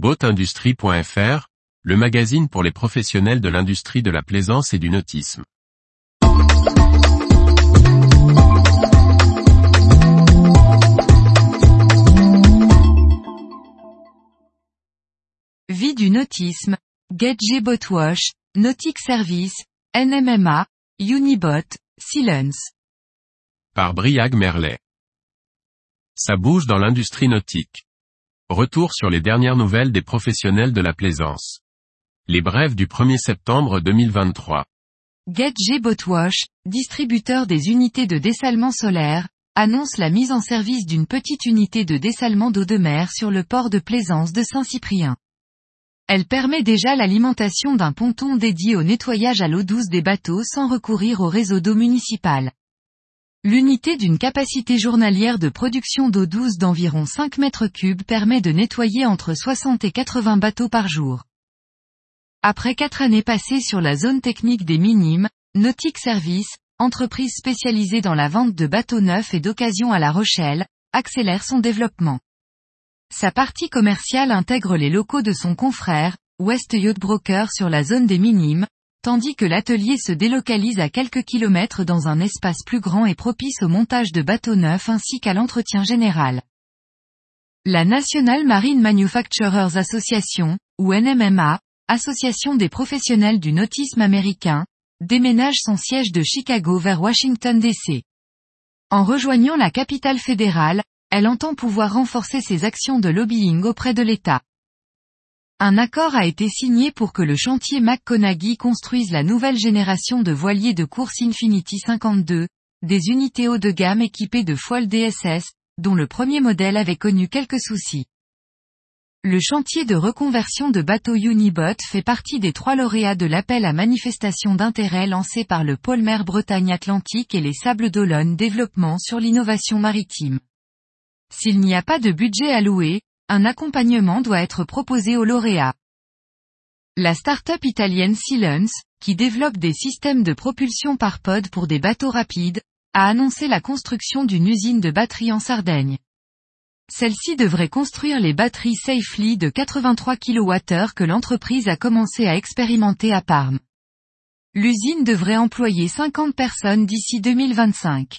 Boatindustrie.fr, le magazine pour les professionnels de l'industrie de la plaisance et du nautisme. Vie du nautisme, Boatwash, Nautic Service, NMMA, Unibot, Silence. Par Briag Merlet. Ça bouge dans l'industrie nautique. Retour sur les dernières nouvelles des professionnels de la plaisance. Les brèves du 1er septembre 2023. GetG Boatwash, distributeur des unités de dessalement solaire, annonce la mise en service d'une petite unité de dessalement d'eau de mer sur le port de plaisance de Saint-Cyprien. Elle permet déjà l'alimentation d'un ponton dédié au nettoyage à l'eau douce des bateaux sans recourir au réseau d'eau municipal. L'unité d'une capacité journalière de production d'eau douce d'environ 5 mètres cubes permet de nettoyer entre 60 et 80 bateaux par jour. Après quatre années passées sur la zone technique des minimes, Nautic Service, entreprise spécialisée dans la vente de bateaux neufs et d'occasion à La Rochelle, accélère son développement. Sa partie commerciale intègre les locaux de son confrère, West Yacht Broker sur la zone des minimes, tandis que l'atelier se délocalise à quelques kilomètres dans un espace plus grand et propice au montage de bateaux neufs ainsi qu'à l'entretien général. La National Marine Manufacturers Association, ou NMMA, Association des professionnels du nautisme américain, déménage son siège de Chicago vers Washington DC. En rejoignant la capitale fédérale, elle entend pouvoir renforcer ses actions de lobbying auprès de l'État. Un accord a été signé pour que le chantier McConaughey construise la nouvelle génération de voiliers de course Infinity 52, des unités haut de gamme équipées de foiles DSS, dont le premier modèle avait connu quelques soucis. Le chantier de reconversion de bateaux Unibot fait partie des trois lauréats de l'appel à manifestation d'intérêt lancé par le pôle mer Bretagne Atlantique et les Sables d'Olonne Développement sur l'innovation maritime. S'il n'y a pas de budget alloué, un accompagnement doit être proposé aux lauréats. La start-up italienne Silence, qui développe des systèmes de propulsion par pod pour des bateaux rapides, a annoncé la construction d'une usine de batteries en Sardaigne. Celle-ci devrait construire les batteries Safely de 83 kWh que l'entreprise a commencé à expérimenter à Parme. L'usine devrait employer 50 personnes d'ici 2025.